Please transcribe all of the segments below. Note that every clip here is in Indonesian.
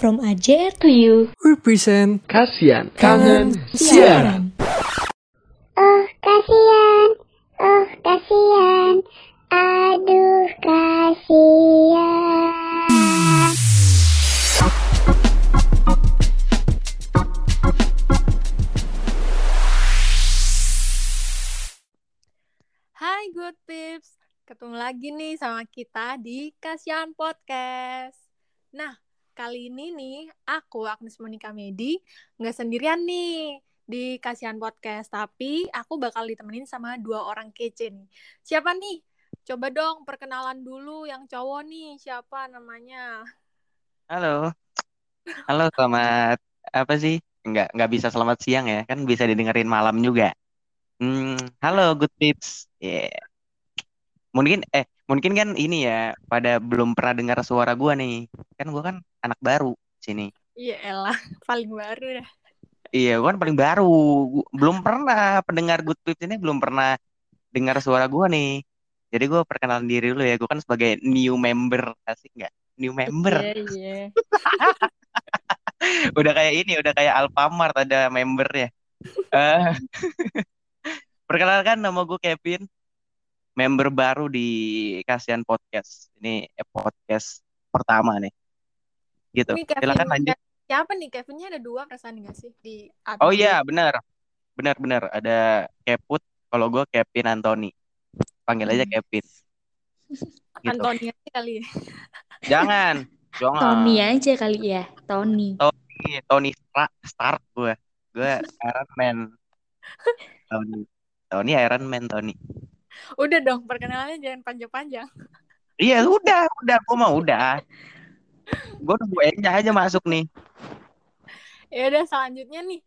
From AJR to you. Represent Kasian Kangen Siaran. Oh kasihan, oh kasihan, aduh kasihan. Hai Good Pips, ketemu lagi nih sama kita di Kasian Podcast. Nah, kali ini nih aku Agnes Monica Medi nggak sendirian nih di Kasian Podcast, tapi aku bakal ditemenin sama dua orang kece nih. Siapa nih? Coba dong perkenalan dulu yang cowok nih, siapa namanya? Halo, halo selamat apa sih? Nggak nggak bisa selamat siang ya, kan bisa didengerin malam juga. Hmm, halo good tips. Yeah. Mungkin eh mungkin kan ini ya pada belum pernah dengar suara gua nih. Kan gua kan anak baru sini. Iya elah, paling baru dah. Iya, gua kan paling baru. Gua- Belum pernah pendengar good tips ini belum pernah dengar suara gua nih. Jadi gua perkenalan diri dulu ya. Gua kan sebagai new member, asik nggak? New member. Iya, iya. udah kayak ini, udah kayak Alfamart ada membernya. Eh, perkenalkan nama gue Kevin, member baru di Kasian Podcast. Ini eh, podcast pertama nih. Gitu. Ini Kevin Silakan lanjut. Siapa nih? Kevinnya ada dua perasaan nggak sih di Oh iya, benar. Benar benar ada Keput, kalau gue Kevin Anthony. Panggil aja Hmm. Kevin. Gitu. Antonia sih kali ya. Jangan. Jangan. Tony aja kali ya, Tony. Tony, Tony Stark, Stark gue. Gue Iron Man. Tony. Tony Iron Man Tony. Udah dong, perkenalannya jangan panjang-panjang. Iya udah, udah, gue mau udah. Gue nunggu Enja aja masuk nih. Ya udah selanjutnya nih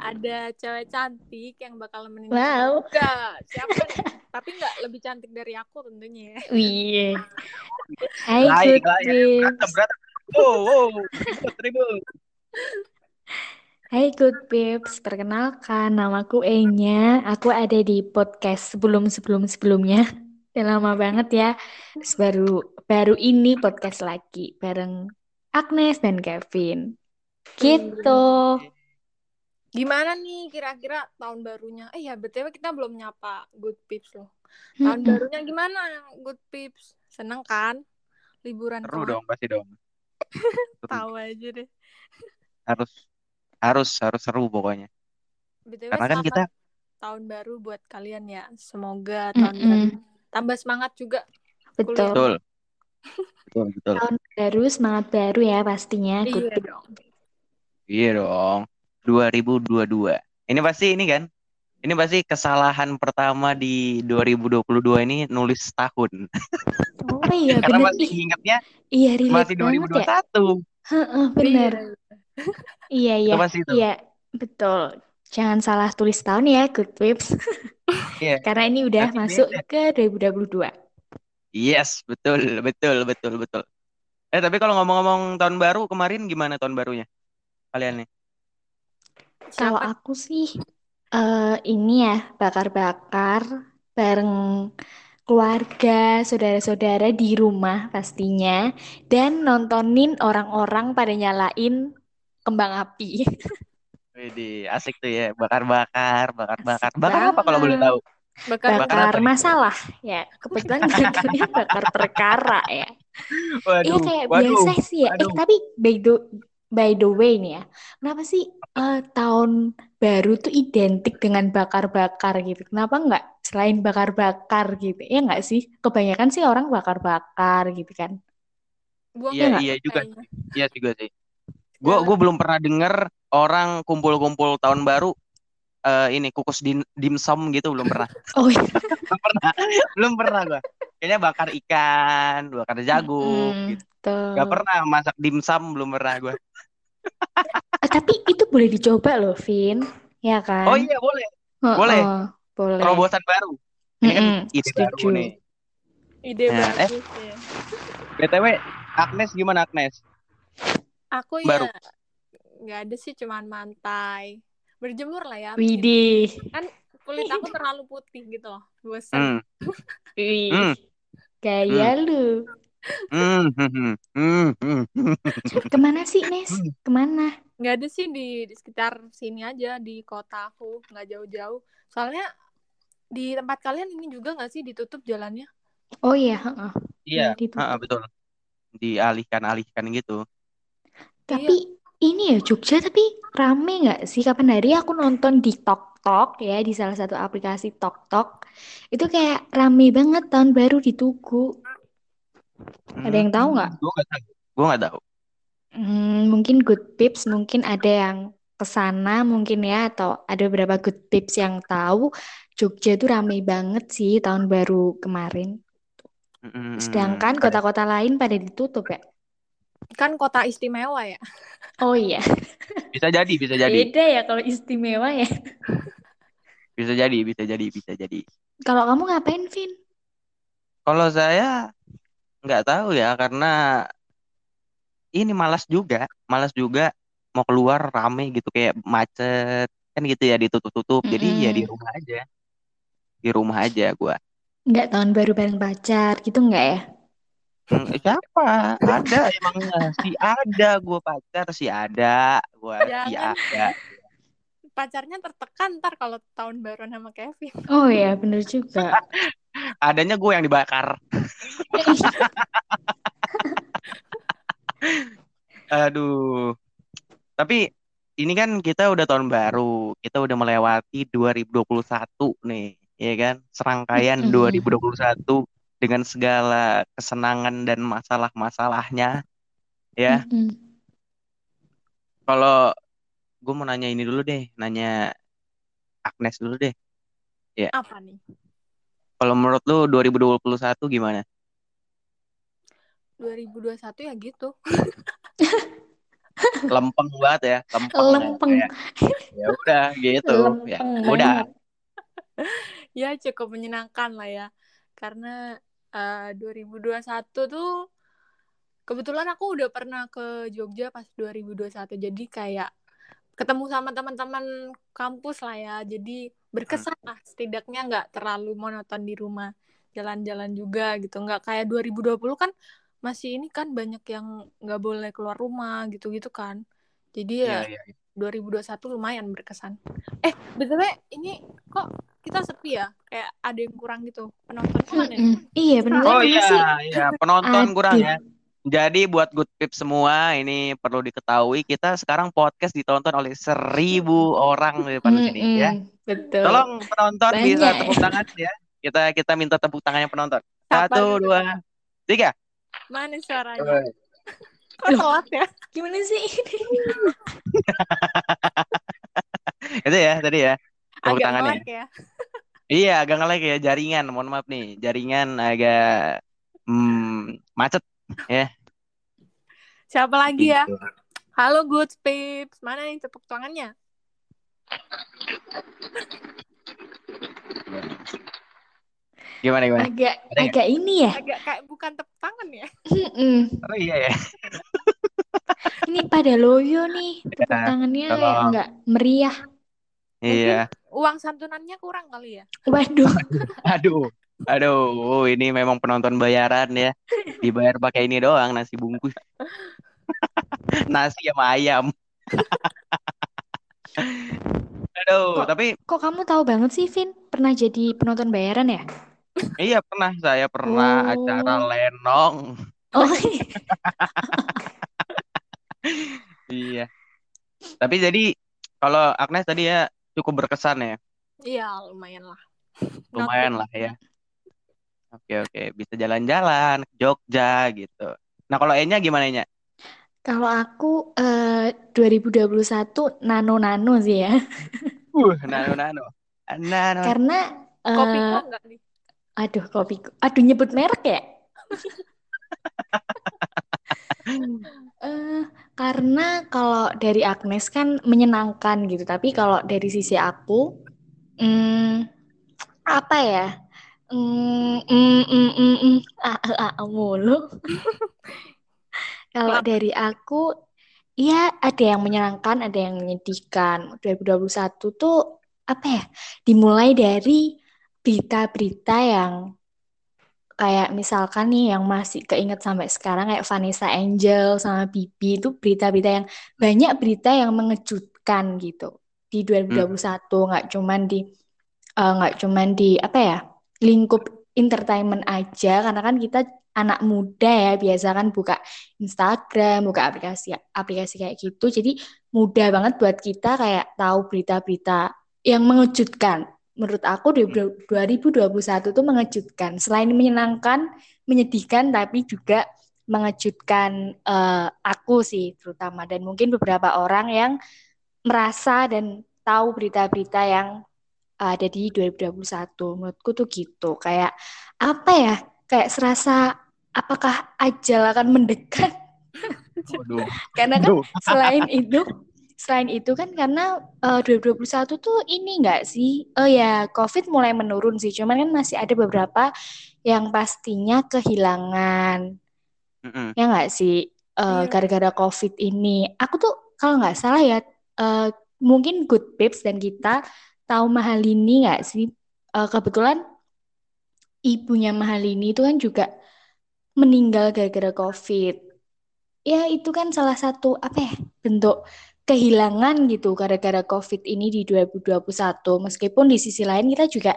ada cewek cantik yang bakal nemenin Wow. juga. Siapa nih? Tapi nggak lebih cantik dari aku tentunya ya. Wih. Hai Lain, good. Berantem, berantem. Wow, wow. Ribut, ribut. Hai good pips. Perkenalkan, namaku Enya. Aku ada di podcast sebelum-sebelum sebelumnya. Udah lama banget ya. Terus baru baru ini podcast lagi bareng Agnes dan Kevin. Gitu. Gimana nih kira-kira tahun barunya? Eh ya BTW kita belum nyapa Good Pips loh. Tahun barunya gimana Good Pips? Seneng kan? Liburan Seru dong, pasti dong. Tahu aja deh. Harus, harus, harus seru pokoknya. BTW Karena kan kita, tahun baru buat kalian ya. Semoga tahun Mm-mm. baru tambah semangat juga. Betul. betul, betul, betul. Tahun baru, semangat baru ya pastinya. Iya dong. Iya dong. 2022. Ini pasti ini kan? Ini pasti kesalahan pertama di 2022 ini nulis tahun. Oh iya Karena bener. masih Ih, ingatnya iya masih banget ya. 2021. Heeh, bener. Iya. Iya, iya. Iya, betul. Jangan salah tulis tahun ya, Good Pips. Iya. Karena ini udah Nanti masuk beda. ke 2022. Yes, betul, betul, betul, betul. Eh, tapi kalau ngomong-ngomong tahun baru, kemarin gimana tahun barunya? Kalian nih? Kalau aku sih eh ini ya, bakar-bakar bareng keluarga, saudara-saudara di rumah pastinya dan nontonin orang-orang pada nyalain kembang api. Widih, asik tuh ya, bakar-bakar, bakar-bakar. Bakar apa kalau boleh tahu? Bakar Bakar masalah ya. Kebetulan nontonnya bakar perkara ya. Iya Waduh, kayak waduh, biasa sih ya. Eh tapi by the by the way nih ya, kenapa sih eh, tahun baru tuh identik dengan bakar-bakar gitu? Kenapa nggak selain bakar-bakar gitu? Ya nggak sih? Kebanyakan sih orang bakar-bakar gitu kan. buang Iya, kembang iya juga. Iya juga sih. Gue gue belum pernah denger orang kumpul-kumpul tahun baru eh ini kukus dim dimsum gitu belum pernah. Oh iya. belum pernah. belum pernah gue. Kayaknya bakar ikan, bakar jagung Mm, gitu. betul. Gak pernah masak dimsum belum pernah gue. Eh, tapi itu boleh dicoba loh, Vin. Ya kan? Oh iya boleh. Heeh, boleh. boleh. Terobosan baru. Ini kan ide setuju. baru nih. Ide Nah, eh. bagus ya. BTW Agnes gimana Agnes? Aku Baru. ya nggak ada sih cuman mantai. Berjemur lah ya. Widih. Kan kulit aku terlalu putih gitu loh. Bosan. Hmm. Wih. Hmm. Gaya lu. Hmm, hmm, hmm. Ke mana sih, Nes? Ke mana? nggak ada sih di, di sekitar sini aja di kota aku nggak jauh-jauh soalnya di tempat kalian ini juga nggak sih ditutup jalannya Oh iya, heeh. Iya, ah, betul. Dialihkan-alihkan gitu. Tapi ini ya Jogja tapi rame nggak sih? Kapan hari aku nonton di TokTok ya di salah satu aplikasi TokTok itu kayak rame banget tahun baru di Tugu. Ada yang tahu nggak? Gue nggak tahu. Gue nggak tahu. Hmm, mungkin Good Pips mungkin ada yang ke sana mungkin ya atau ada beberapa Good Pips yang tahu Jogja itu rame banget sih tahun baru kemarin. Hmm, Sedangkan ada. kota-kota lain pada ditutup ya. Kan kota istimewa ya Oh iya, Bisa jadi, bisa jadi, beda ya kalau istimewa ya. bisa jadi, bisa jadi, bisa jadi. Kalau kamu ngapain, Vin? Kalau saya nggak tahu ya, karena ini malas juga, malas juga mau keluar rame gitu kayak macet kan gitu ya ditutup-tutup. Jadi ya di rumah aja, di rumah aja gua. Nggak tahun baru bareng pacar gitu nggak ya? Hmm, eh, siapa? Ada emangnya si ada gua pacar si ada gua si ada. pacarnya tertekan ntar kalau tahun baru sama Kevin Oh ya, bener juga. Adanya gue yang dibakar. Aduh. Tapi ini kan kita udah tahun baru, kita udah melewati 2021 nih, ya kan? Serangkaian Mm-mm. 2021 dengan segala kesenangan dan masalah-masalahnya, ya. Kalau gue mau nanya ini dulu deh, nanya Agnes dulu deh. apa nih Kalau menurut lu 2021 gimana? 2021 ya gitu Lempeng banget ya, lempeng. ya, Lempeng. kayak, Ya udah gitu. Ya Lempeng udah. banget. ya cukup menyenangkan lah ya karena eh, 2021 tuh kebetulan aku udah pernah ke Jogja pas 2021 jadi kayak ketemu sama teman-teman kampus lah ya. Jadi berkesan lah setidaknya nggak terlalu monoton di rumah jalan-jalan juga gitu. Nggak kayak 2020 kan masih ini kan banyak yang nggak boleh keluar rumah gitu-gitu kan. Jadi ya Iya, iya. 2021 lumayan berkesan. Eh, btw ini kok kita sepi ya? Kayak ada yang kurang gitu. Penontonnya mana nih? Mm-mm. Iya, bener Oh iya, sih? iya, penonton kurang ya. Jadi buat good tips semua, ini perlu diketahui kita sekarang podcast ditonton oleh seribu orang di depan sini ya. Betul. Tolong penonton bisa Banyak. tepuk tangan ya. Kita kita minta tepuk tangannya penonton. Satu, dulu? dua, tiga. Mana suaranya? Kok Loh. telat ya? Gimana sih? Itu ya tadi ya. Tepuk Agak tangannya. ngelag ya. Iya, agak ngelag ya jaringan. Mohon maaf nih, jaringan agak hmm, macet ya. Siapa lagi ya? Gitu. Halo good pips. Mana nih tepuk tangannya? Gimana gimana? Agak Ada agak ini ya. Agak kayak bukan tepuk tangan ya. Mm-mm. Oh iya ya. Ini pada loyo nih. Tepuk Ya, tangannya kayak tolong. nggak meriah. Iya. Uang santunannya kurang kali ya. Waduh. Aduh. Aduh, ini memang penonton bayaran ya. Dibayar pakai ini doang nasi bungkus. Nasi sama ayam. Aduh, Kok- tapi Kok kamu tahu banget sih, Vin? Pernah jadi penonton bayaran ya? iya pernah saya pernah Oh. acara lenong. Oh, Iya. Tapi jadi kalau Agnes tadi ya cukup berkesan ya. Iya, lumayan lah. Lumayan lah ya. Oke oke, bisa jalan-jalan ke Jogja gitu. Nah, kalau E-nya gimana Enya? kalau aku eh 2021 nano-nano sih ya. Uh, nano nano. Nano. Karena eh, Kopi kok enggak nih? aduh kopi. Aduh nyebut merek ya? Eh, karena kalau dari Agnes kan menyenangkan gitu, tapi kalau dari sisi aku, hmm, apa ya? Hmm, mm, mm, mm, mm, ah, ah, ah, mulu. Kalau dari aku, ya ada yang menyenangkan, ada yang menyedihkan. 2021 tuh apa ya? Dimulai dari berita-berita yang kayak misalkan nih yang masih keinget sampai sekarang kayak Vanessa Angel sama Bibi itu berita-berita yang banyak berita yang mengejutkan gitu di 2021 nggak cuman di eh, nggak cuman di apa ya lingkup entertainment aja karena kan kita anak muda ya biasa kan buka Instagram, buka aplikasi aplikasi kayak gitu. Jadi mudah banget buat kita kayak tahu berita-berita yang mengejutkan. Menurut aku di 2021 tuh mengejutkan. Selain menyenangkan, menyedihkan tapi juga mengejutkan eh, aku sih terutama dan mungkin beberapa orang yang merasa dan tahu berita-berita yang ada di 2021. Menurutku tuh gitu. Kayak apa ya? Kayak serasa apakah ajal akan mendekat? Karena kan selain itu, selain itu kan karena eh, 2021 tuh ini enggak sih? Oh ya, COVID mulai menurun sih. Cuman kan masih ada beberapa yang pastinya kehilangan. Mm-mm. Ya enggak sih? Eh, Iya. gara-gara COVID ini. Aku tuh kalau nggak salah ya, eh, mungkin Good Pips dan kita tahu Mahalini nggak sih? Eh, kebetulan ibunya Mahalini itu kan juga meninggal gara-gara COVID. Ya itu kan salah satu apa ya bentuk kehilangan gitu gara-gara COVID ini di 2021. Meskipun di sisi lain kita juga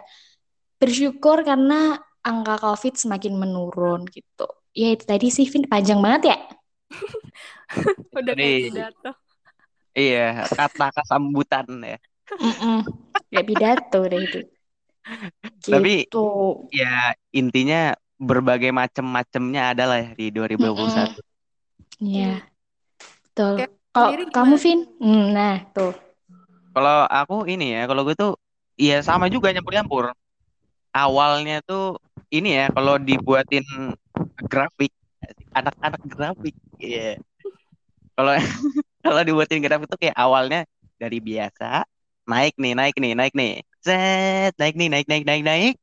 bersyukur karena angka COVID semakin menurun gitu. Ya itu tadi sih Vin panjang banget ya. Udah kayak pidato. Iya, kata kesambutan ya. Mm-mm. Ya pidato deh itu. Tapi- Gitu. Ya, intinya berbagai macam-macamnya adalah ya di 2021. Iya. Betul. Oke, Kalau kamu? Vin? Hmm, nah, tuh. Kalau aku ini ya, kalau gue tuh ya sama juga nyampur-nyampur. Awalnya tuh ini ya, kalau dibuatin grafik, anak-anak grafik, iya. Kalau kalau dibuatin grafik tuh kayak awalnya dari biasa, naik nih, naik nih, naik nih, set, naik nih, naik, naik, naik, naik,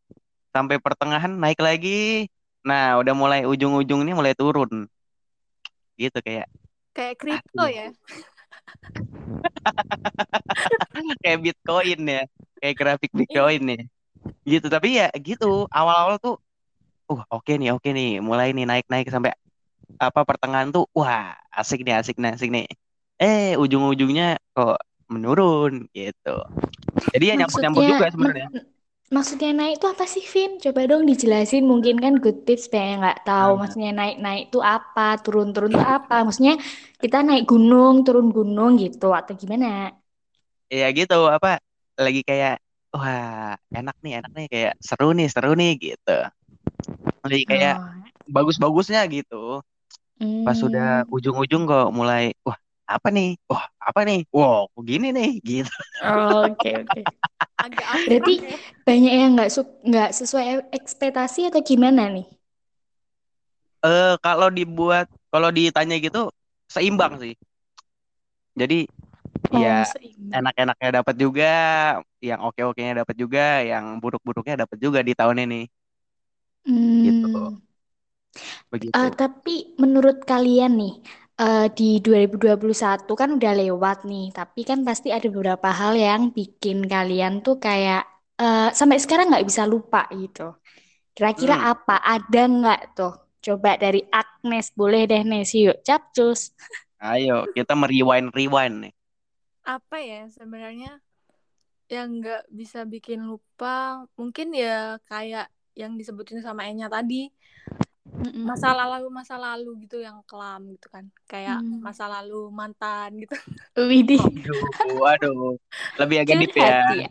sampai pertengahan naik lagi. Nah, udah mulai ujung-ujungnya mulai turun, gitu kayak Kayak kripto ya. kayak Bitcoin ya, kayak grafik Bitcoin nih. Gitu, tapi ya gitu, awal-awal tuh uh oke nih, oke nih, mulai nih naik-naik sampai apa pertengahan tuh wah, asik nih, asik nih, asik nih. Eh, ujung-ujungnya kok menurun gitu. Jadi ya nyampur-nyampur juga sebenarnya. Mak- maksudnya naik itu apa sih, Vin? Coba dong dijelasin. Mungkin kan good tips yang nggak tahu. Hmm. Maksudnya naik-naik itu apa? Turun-turun itu apa? Maksudnya kita naik gunung, turun gunung gitu atau gimana? Ya gitu, apa lagi kayak wah, enak nih, enak nih kayak seru nih, seru nih gitu. Lagi kayak Oh. bagus-bagusnya gitu. Pas sudah Hmm. ujung-ujung kok mulai wah, apa nih? Wah, apa nih? Wow, kok gini nih gitu. Oh, Oke, oke. Agak abstrak Berarti ya. banyak yang nggak su- nggak sesuai ekspektasi atau gimana nih? Eh kalau dibuat kalau ditanya gitu seimbang sih. Jadi Oh, ya enak-enaknya dapat juga, yang oke-okenya dapat juga, yang buruk-buruknya dapat juga di tahun ini. Gitu. Hmm. Begitu. Eh, tapi menurut kalian nih, eh, di 2021 kan udah lewat nih, tapi kan pasti ada beberapa hal yang bikin kalian tuh kayak eh, sampai sekarang nggak bisa lupa gitu. Kira-kira Hmm. apa? Ada nggak tuh? Coba dari Agnes, boleh deh Nes, yuk capcus. Ayo, kita merewind-rewind nih. Apa ya sebenarnya yang nggak bisa bikin lupa? Mungkin ya kayak yang disebutin sama Enya tadi. Mm-mm. masa lalu masa lalu gitu yang kelam gitu kan kayak Hmm. masa lalu mantan gitu Widih, Aduh, aduh. Lebih agak deep ya. ya.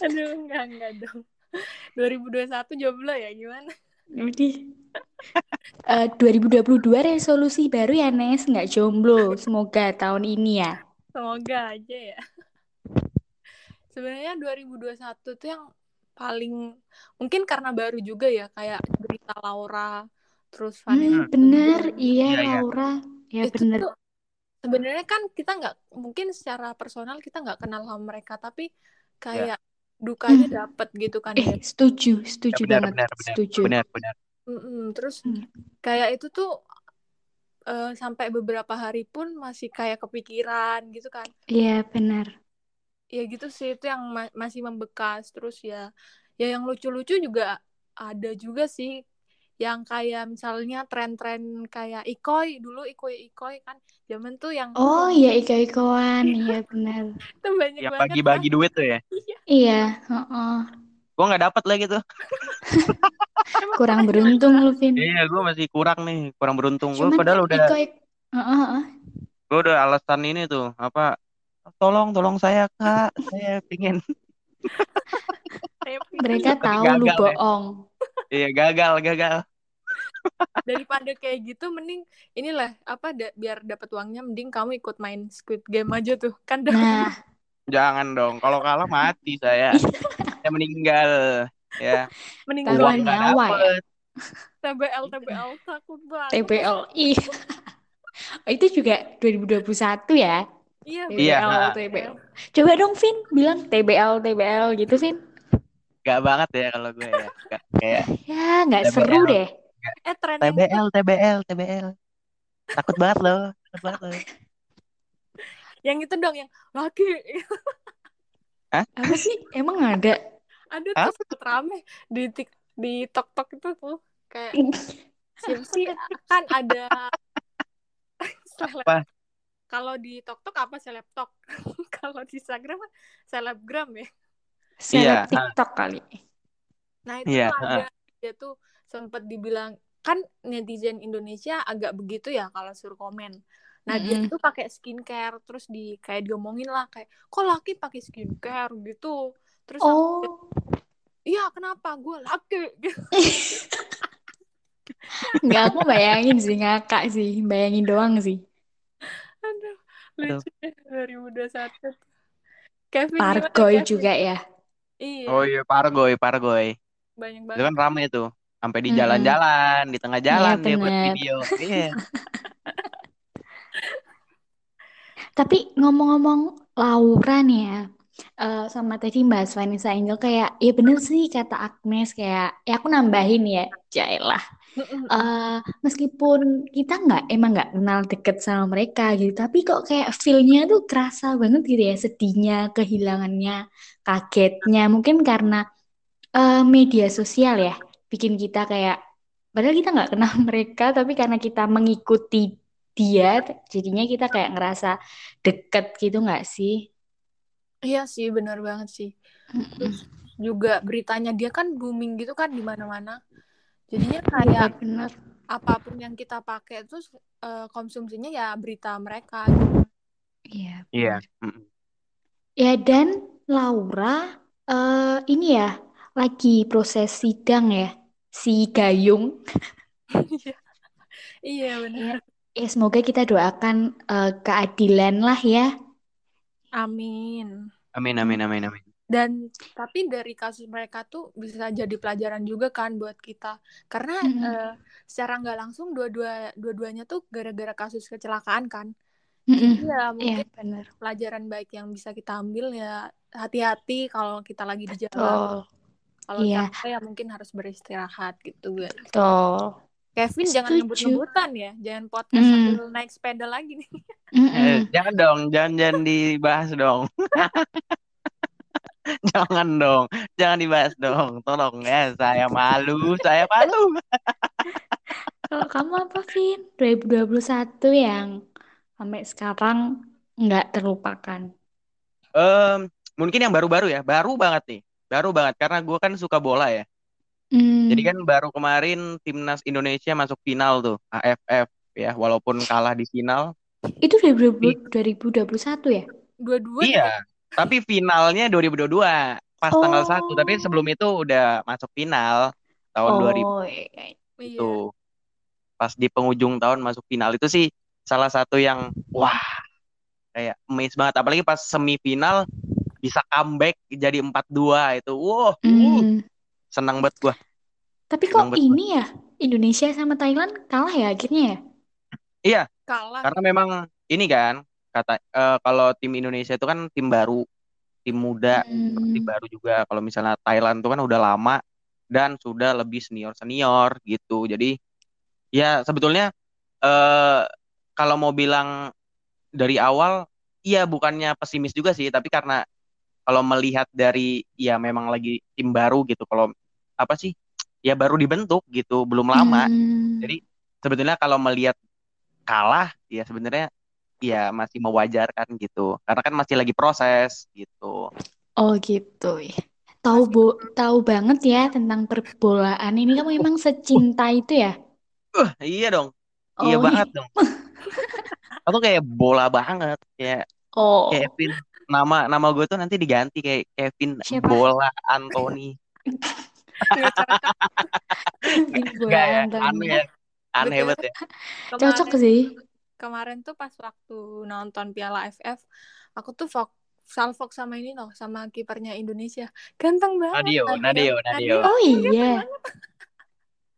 aduh enggak enggak dong 2021 jomblo ya gimana Widih. Eh, 2022 resolusi baru ya Nes, nggak jomblo. Semoga tahun ini ya. semoga aja ya sebenarnya 2021 tuh yang paling mungkin karena baru juga ya kayak berita Laura terus Vanessa Hmm, bener, iya Iya, iya. Laura. Ya itu bener. sebenarnya kan kita nggak mungkin secara personal kita nggak kenal sama mereka tapi kayak dukanya dapet gitu kan Eh, ya setuju, setuju benar, banget, benar, benar. setuju. Benar, benar. Mm-mm, terus Hmm. kayak itu tuh eh, sampai beberapa hari pun masih kayak kepikiran gitu kan Iya, benar. ya gitu sih itu yang ma- masih membekas terus ya ya yang lucu-lucu juga ada juga sih yang kayak misalnya tren-tren kayak ikoi dulu ikoi ikoi kan zaman tuh yang Oh iya iko-ikoan, iya benar. tuh banyak Yang banget bagi-bagi kan. duit tuh ya. Iya, heeh. Gue nggak dapet lagi tuh. Kurang beruntung lu, Vin. Iya, gue masih kurang nih, kurang beruntung. Gue padahal udah, iko heeh, heeh. gue udah alasan ini tuh apa? Tolong, tolong saya kak, saya pingin. Mereka Tapi tahu lu gagal ya. bohong. Iya, gagal, gagal. daripada kayak gitu mending inilah apa da- biar dapat uangnya mending kamu ikut main Squid Game aja tuh kan Nah, Jangan dong, kalau kalah mati saya. saya meninggal. Ya, mending Taruhan uang nyawa ya. TBL TBL takut banget TBL. Ih. Oh, itu juga 2021 ya. iya Iya, TBL, nah. TBL. Coba dong, Vin, bilang TBL, TBL gitu, Vin. Gak banget ya kalau gue ya. Gak, kayak Ya, nggak TBL. seru deh. eh tren yang TBL, TBL, TBL. Takut banget loh, takut banget loh. yang itu dong yang laki Apa sih? Emang ada? ada Apa tuh sempet rame di tik di tok tok itu tuh kayak siapa sih kan ada Apa? kalau di tok tok apa seleb tok kalau di Instagram selebgram ya Seleb Iya, TikTok kali. Nah itu Iya, tuh ada dia tuh sempat dibilang kan netizen Indonesia agak begitu ya kalau suruh komen. Nah dia Mm-mm. tuh pakai skincare terus di kayak diomongin lah kayak kok laki pakai skincare gitu. Terus Oh, iya kenapa gue laki gitu. nggak aku bayangin sih ngakak sih, bayangin doang sih. Aduh Aduh. lucu deh 2021 tuh. Kevin Pargoy Kevin? juga ya. Iya Oh iya, Pargoy, Pargoy. banyak Itu banget. kan rame tuh. Sampai di jalan-jalan, di tengah Iya jalan dia buat video. Iya. Tapi ngomong-ngomong Laura nih ya, eh, sama tadi Mbak Vanessa Angel kayak, ya bener sih kata Agnes kayak, ya aku nambahin ya, Jailah. Eh, meskipun kita nggak emang nggak kenal deket sama mereka gitu, tapi kok kayak feel-nya tuh kerasa banget gitu ya, sedihnya, kehilangannya, kagetnya, mungkin karena eh, media sosial ya, bikin kita kayak, padahal kita nggak kenal mereka, tapi karena kita mengikuti dia, jadinya kita kayak ngerasa deket gitu nggak sih? Iya sih benar banget sih. Terus juga beritanya dia kan booming gitu kan di mana-mana. Jadinya kayak bener. apa pun yang kita pakai terus eh, konsumsinya ya berita mereka. Iya. Iya. Ya dan Laura eh ini ya lagi proses sidang ya si Gayung. Iya, Iya benar. Ya, ya semoga kita doakan eh, keadilan lah ya. Amin. Amin, amin, amin, amin. Dan tapi dari kasus mereka tuh bisa jadi pelajaran juga kan buat kita. Karena Mm-mm. eh, secara nggak langsung dua-dua dua-duanya tuh gara-gara kasus kecelakaan kan. Mm-mm. Jadi ya Iya mungkin bener. pelajaran baik yang bisa kita ambil ya hati-hati kalau kita lagi di jalan. Betul. Kalau Iya. capek ya mungkin harus beristirahat gitu. Betul. Kevin jangan Setuju. ngebut-ngebutan ya, jangan podcast Mm. sambil naik sepeda lagi nih. Eh, jangan dong, jangan jangan dibahas dong. jangan dong, jangan dibahas dong. Tolong ya, saya malu, saya malu. Kalau kamu apa, Vin? 2021 yang sampai sekarang nggak terlupakan. Em, mungkin yang baru-baru ya, baru banget nih. Baru banget karena gue kan suka bola ya. Hmm. Jadi kan baru kemarin timnas Indonesia masuk final tuh, AFF ya, walaupun kalah di final. Itu 2020 2021 ya? Dua-dua Iya, tapi finalnya 2022 pas tanggal 1, tapi Oh. sebelum itu udah masuk final tahun 2000 Oh, iya. Iya. itu. Pas di penghujung tahun masuk final itu sih salah satu yang wah kayak amazed banget apalagi pas semifinal bisa comeback jadi 4-2 itu. Wow, uh, Hmm. Senang banget gua. Tapi Senang kok gua. ini ya Indonesia sama Thailand kalah ya akhirnya ya? Iya, Kalah. karena memang ini kan kata eh, kalau tim Indonesia itu kan tim baru, tim muda, Hmm. tim baru juga. Kalau misalnya Thailand itu kan udah lama dan sudah lebih senior-senior gitu. Jadi ya sebetulnya eh kalau mau bilang dari awal, iya bukannya pesimis juga sih, tapi karena kalau melihat dari ya memang lagi tim baru gitu. Kalau apa sih ya baru dibentuk gitu, belum lama. Hmm. Jadi sebetulnya kalau melihat kalah ya sebenarnya ya masih mewajarkan gitu. Karena kan masih lagi proses gitu. Oh gitu ya. Tahu bo tahu banget ya tentang perbolaan ini kamu emang secinta itu ya? Uh, iya dong. Iya Oh, banget dong. Aku kayak bola banget kayak oh Kevin nama nama gue tuh nanti diganti kayak Kevin siapa? Bola Anthony. Enggak Bola ya, aneh ya. Aneh banget ya. Cocok sih. kemarin tuh pas waktu nonton Piala AFF, aku tuh fok salfok sama ini loh, sama kipernya Indonesia. Ganteng banget Nadio, Nadio, Nadio. Oh Iya, iya.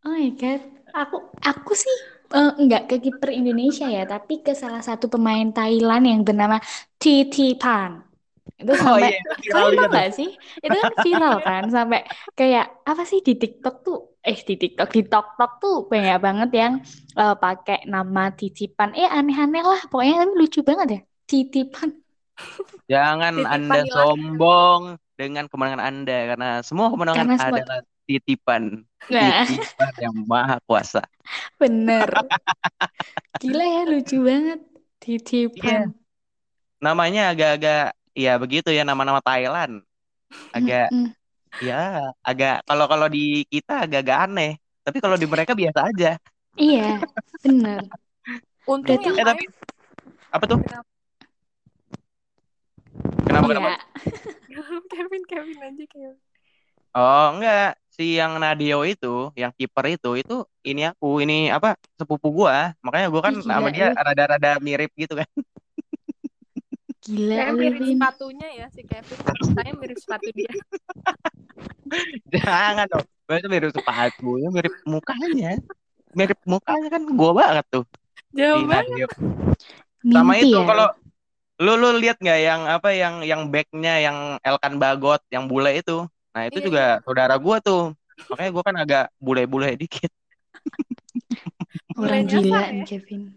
Oh my God. Aku aku sih eh, nggak ke kiper Indonesia ya, tapi ke salah satu pemain Thailand yang bernama Titipan. Itu Oh sampai iya, itu viral kalian tau gak sih? Itu kan viral kan sampai kayak apa sih di TikTok tuh eh di TikTok di TokTok tuh banyak banget yang eh, pakai nama Titipan. Eh aneh-aneh lah pokoknya tapi lucu banget ya. Titipan. Jangan Titipan Anda ilahi. sombong dengan kemenangan Anda karena semua kemenangan Karena semua adalah titipan, Nah, titipan yang maha kuasa. bener. Gila ya lucu banget. Iya, Titipan. namanya agak-agak ya begitu ya nama-nama Thailand. Agak Mm-mm. ya agak kalau kalau di kita agak-agak aneh, tapi kalau di mereka biasa aja. Iya, bener. Untung Berarti yang Eh tapi apa tuh? kenapa Kenapa kenapa? ya Kevin Kevin aja Kevin. Oh enggak, si yang Nadio itu, yang kiper itu, itu ini aku, ini apa sepupu gua. Makanya gua kan sama dia lu. rada-rada mirip gitu kan. Gila Saya lu, mirip Vin. sepatunya ya si Kevin. Saya mirip sepatu dia. Jangan dong. Itu mirip sepatunya, mirip mukanya. Mirip mukanya kan gua banget tuh. Jauh banget. Sama Mimpi itu ya kalau lu. lu lihat nggak yang apa yang yang backnya yang Elkan Bagot yang bule itu. Nah, itu Iya, juga iya. saudara gua tuh. Makanya gua kan agak bule-bule dikit. Orang gila ya? Kevin.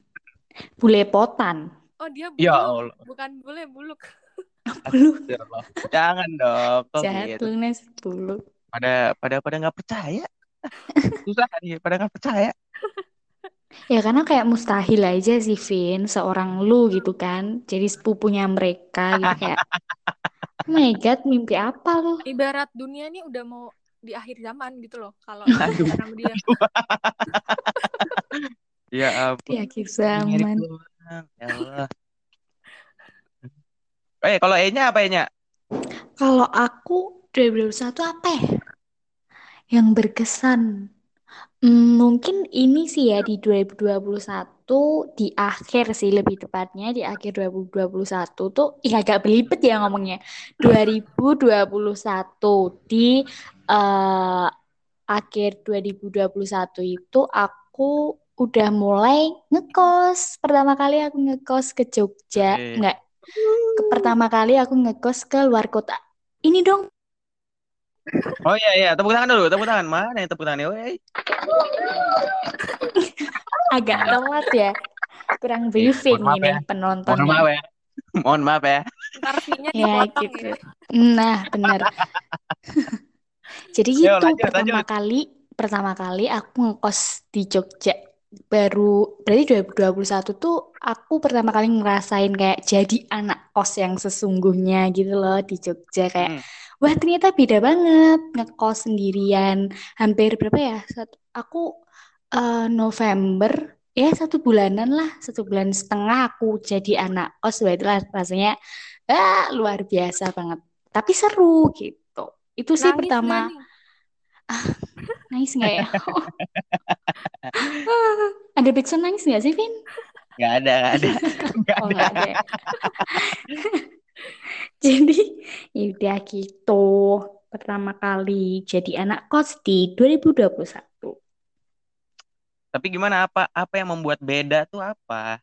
Bulepotan. Oh dia Ya buluk, Allah. bukan bule buluk. Bulu. Astagfirullah. Jangan dong, kok Jahat gitu. lu Nes. Bulu. Pada pada pada nggak percaya. Susah nih, pada nggak percaya. Ya karena kayak mustahil aja sih Vin. Seorang lu gitu kan. Jadi sepupunya mereka gitu kayak. Oh my God, mimpi apa lu? Ibarat dunia ini udah mau di akhir zaman gitu loh. Kalau sama dia. Ya ampun, Di akhir zaman. Ya Allah. Eh, kalau E-nya apa E-nya? Kalau aku 2021 apa ya? Yang berkesan. Hmm, mungkin ini sih ya di 2021 di akhir sih lebih tepatnya di akhir 2021 tuh ya agak belibet ya ngomongnya 2021 di eh, akhir 2021 itu aku udah mulai ngekos pertama kali aku ngekos ke Jogja Oke. nggak ke pertama kali aku ngekos ke luar kota ini dong Oh iya iya, tepuk tangan dulu, tepuk tangan. Mana yang tepuk tangannya? Woi. agak telat ya kurang Iya, briefing mohon maaf ini ya. Mohon penontonnya maaf ya. Mohon maaf ya. Ya dipotong gitu ya. nah benar jadi Yo, gitu lanjut, pertama lanjut. kali pertama kali aku ngekos di Jogja baru berarti 2021 tuh aku pertama kali ngerasain kayak jadi anak kos yang sesungguhnya gitu loh di Jogja kayak Hmm. wah ternyata beda banget ngekos sendirian hampir berapa ya satu aku eh, November ya satu bulanan lah satu bulan setengah aku jadi anak kos wah itulah rasanya ah, luar biasa banget tapi seru gitu itu sih Nangis pertama nih? nangis nggak ya ada backsound nangis nggak sih Vin Gak ada, gak ada. Gak oh ada. nggak ada ya. jadi ya udah gitu pertama kali jadi anak kos di 2021 Tapi gimana apa apa yang membuat beda tuh apa?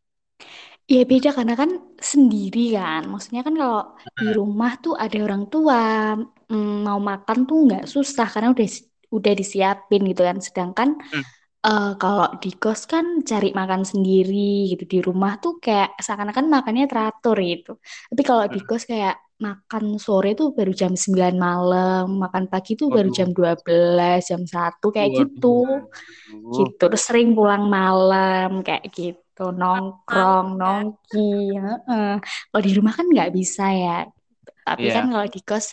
Ya beda karena kan sendiri kan. Maksudnya kan kalau di rumah tuh ada orang tua, mm, mau makan tuh nggak susah karena udah udah disiapin gitu kan. Sedangkan Hmm. eh, kalau di kos kan cari makan sendiri gitu. Di rumah tuh kayak seakan-akan makannya teratur gitu. Tapi kalau di Hmm. kos kayak makan sore tuh baru jam 9 malam, makan pagi tuh baru Waduh, jam 12, jam 1 kayak gitu. waduh. Gitu. Terus sering pulang malam kayak gitu, nongkrong, nongki. heeh. Kalau di rumah kan nggak bisa ya. Tapi Iya. kan kalau di kos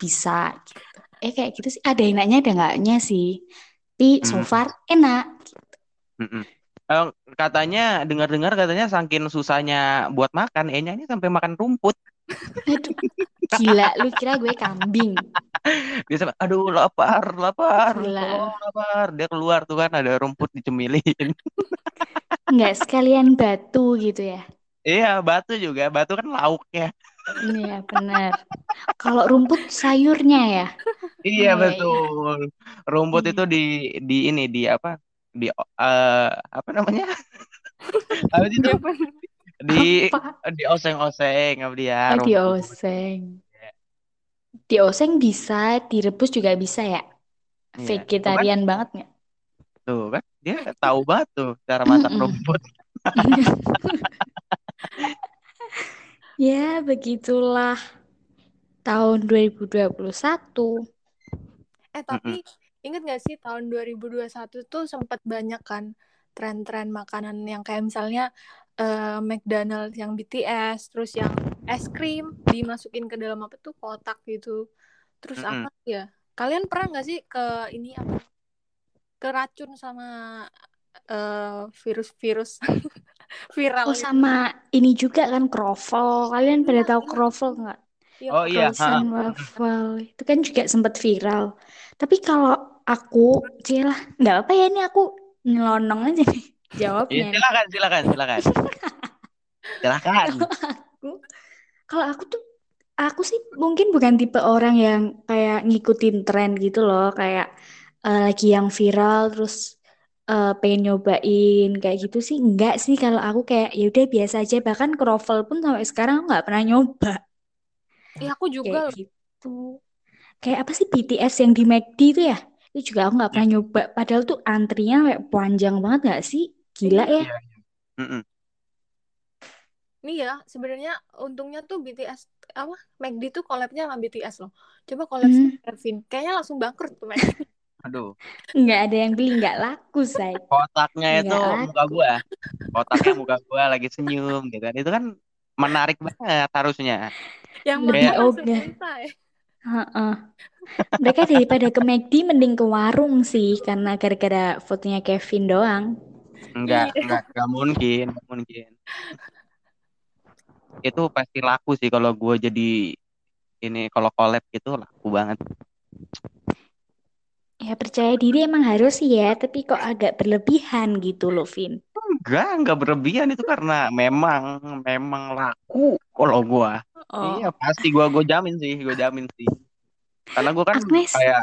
bisa gitu. Eh kayak gitu sih. Ada enaknya ada enggaknya sih. Tapi so Hmm. far enak. Mm-mm. Eh, katanya dengar-dengar katanya saking susahnya buat makan, Enya ini sampai makan rumput. Aduh, gila. Lu kira gue kambing? Dia sampai, aduh lapar, lapar, tolong lapar. Dia keluar tuh kan ada rumput dicemilin. Nggak sekalian batu gitu ya. Iya, batu juga. Batu kan lauknya. Iya benar. Kalau rumput sayurnya ya. Iya, Iya, iya. betul. Rumput itu di di ini di apa? Di eh, apa namanya? Apa itu? Di Apa? di oseng-oseng apa dia Oh, rumput. dioseng. Dioseng bisa, direbus juga bisa ya. Iya, tuh kan? Vegetarian banget nggak? Tuh kan? Dia tahu banget tuh cara masak rumput. Ya, begitulah tahun 2021. Eh tapi inget gak sih tahun 2021 tuh sempat banyak kan tren-tren makanan yang kayak misalnya eh, McDonald's yang BTS, terus yang es krim dimasukin ke dalam apa tuh kotak gitu. Terus Mm-mm. apa ya? Kalian pernah nggak sih ke ini apa? Ke racun sama eh, virus-virus viral Oh, itu. sama ini juga kan kroffel. Kalian pada Iya, tahu iya. kroffel nggak? Iya, Oh iya, waffle. Itu kan juga sempat viral. Tapi kalau aku, cilah, nggak apa ya ini aku nyelonong aja nih Iya, jawabnya. nih. silakan, silakan, silakan. Silakan. Aku, kalau aku tuh, aku sih mungkin bukan tipe orang yang kayak ngikutin tren gitu loh. Kayak eh, lagi yang viral terus eh, pengen nyobain kayak gitu sih. Enggak sih kalau aku kayak ya udah biasa aja. Bahkan kroffel pun sampai sekarang aku nggak pernah nyoba. Iya, aku juga Kayak gitu. Kayak apa sih BTS yang di McD itu ya? Itu juga aku nggak pernah nyoba. Padahal tuh antrinya kayak panjang banget nggak sih? Gila Iya. ya. Iya. Mm-mm. Nih ya, sebenarnya untungnya tuh BTS apa? McD tuh collab-nya sama BTS loh. Coba collab Hmm. sama Kevin. Kayaknya langsung bangkrut tuh McD. Aduh, Nggak ada yang beli, nggak laku, say. kotaknya itu Nggak muka laku. gua. Kotaknya muka gua lagi senyum gitu kan. Itu kan menarik banget harusnya. Yang langsung ogah. Heeh. Mereka daripada ke McD mending ke warung sih karena gara-gara fotonya Kevin doang. Enggak, Iya. enggak, enggak mungkin, enggak mungkin. Itu pasti laku sih kalau gua jadi ini kalau collab gitu laku banget. Ya percaya diri emang harus sih ya, tapi kok agak berlebihan gitu loh, Vin. Enggak, enggak berlebihan itu karena memang memang laku kalau gua. Oh, Iya, pasti gua gua jamin sih, gua jamin sih. Karena gua kan Agnes. kayak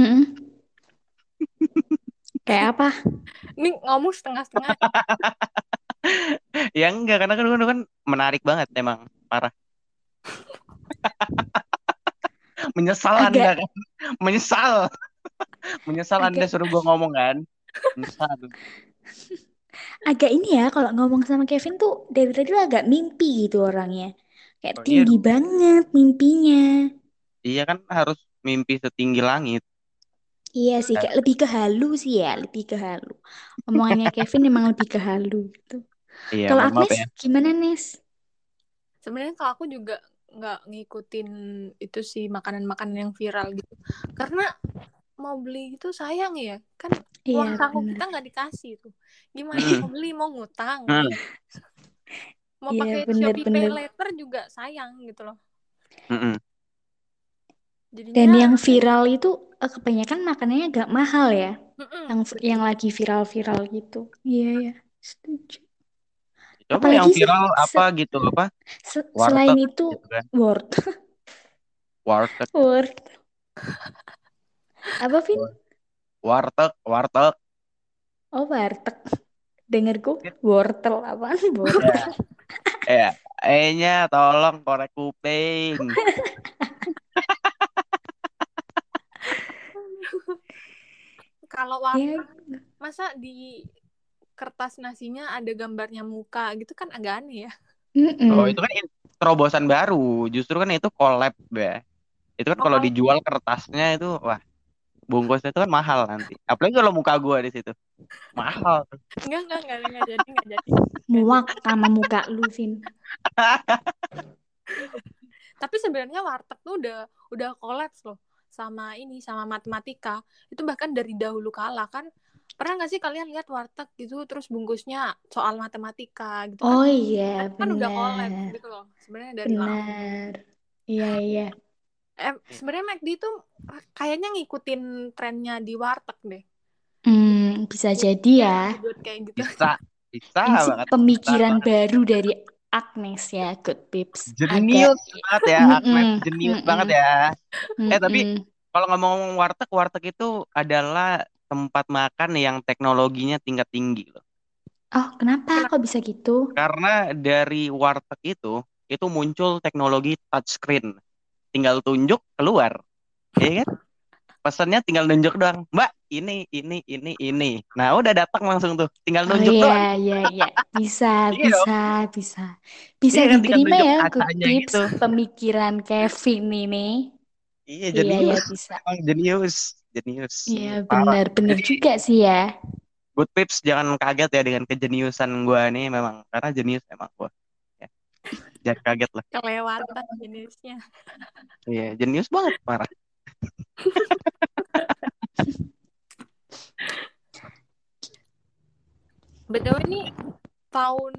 Mm-mm. Kayak apa? Ini ngomong setengah-setengah. ya enggak karena kan gua kan menarik banget emang parah. Menyesal Agak- Anda kan? Menyesal. Menyesal Anda Agak- suruh gua ngomong kan? Menyesal. Agak ini ya, kalau ngomong sama Kevin tuh dari tadi tuh agak mimpi gitu orangnya. Kayak Oh, iya tinggi dong. banget mimpinya. Iya kan harus mimpi setinggi langit. Iya sih, kayak lebih ke halu sih ya, lebih ke halu. Omongannya Kevin emang lebih ke halu gitu. Iya, Kalau Agnes ya. gimana, Nes? Sebenarnya kalau aku juga nggak ngikutin itu sih makanan-makanan yang viral gitu. Karena mau beli itu sayang ya. Kan uang Iya, saku benar. kita nggak dikasih tuh. Gimana Hmm. mau beli mau ngutang. Hmm. Mau Iya, pakai bener, Shopee Pay bener. Later juga sayang gitu loh. Dan Jadinya yang viral itu eh, kebanyakan makanannya agak mahal ya. Mm-mm, Yang betul. yang lagi viral-viral gitu. Iya, ya. Setuju. Coba yang Apalagi sih viral se- apa gitu apa? se- selain itu gitu kan. Word. Warteg, Word. Apa, Vin? warteg, warteg. Oh, warteg. Dengerku wortel apaan wortel? Ya, eh-nya tolong korek kuping. Kalau Ya, warteg masa di kertas nasinya ada gambarnya muka gitu kan agak aneh ya. Oh, mm-mm. itu kan terobosan baru. Justru kan itu collab ya. Itu kan Oh, kalau- dijual kertasnya itu wah bungkusnya itu kan mahal nanti. Apalagi kalau muka gua di situ. Mahal. Enggak, enggak, enggak, enggak jadi, enggak jadi. Muak sama muka lu, Vin. Tapi sebenarnya warteg tuh udah udah kolaps loh sama ini sama matematika. Itu bahkan dari dahulu kala kan. Pernah nggak sih kalian lihat warteg gitu terus bungkusnya soal matematika gitu kan? Oh iya, kan udah kolaps gitu loh. Sebenarnya dari lama. Benar. Iya, iya. Eh, sebenarnya McD tuh kayaknya ngikutin trennya di warteg deh. Hmm, bisa jadi ya. Kayak gitu. Bisa. Bisa Ini banget. pemikiran Bisa baru dari Agnes ya, Good Pips. Jenius banget ya, Agnes. Jenius banget ya. Eh, tapi. Kalau ngomong warteg, warteg itu adalah tempat makan yang teknologinya tingkat tinggi loh. Oh, kenapa kok bisa gitu? Karena dari warteg itu, itu muncul teknologi touchscreen. Tinggal tunjuk, keluar. Iya kan? Pesannya tinggal nunjuk doang. Mbak, ini, ini, ini, ini. Nah, udah datang langsung tuh. Tinggal Oh nunjuk doang. iya, iya, iya. Bisa, Iya bisa, bisa. Bisa Iya diterima ya, Good Pips. gitu. Pemikiran Kevin ini. Iya, Iya, iya, jenius. bisa. Emang jenius. Jenius. Iya, benar, benar Jadi, juga sih ya. Good Pips jangan kaget ya dengan kejeniusan gua nih memang. Karena jenius emang gua. Ya. Jangan kaget lah. Kelewatan jenisnya. Iya, jenius banget parah. BTW ini tahun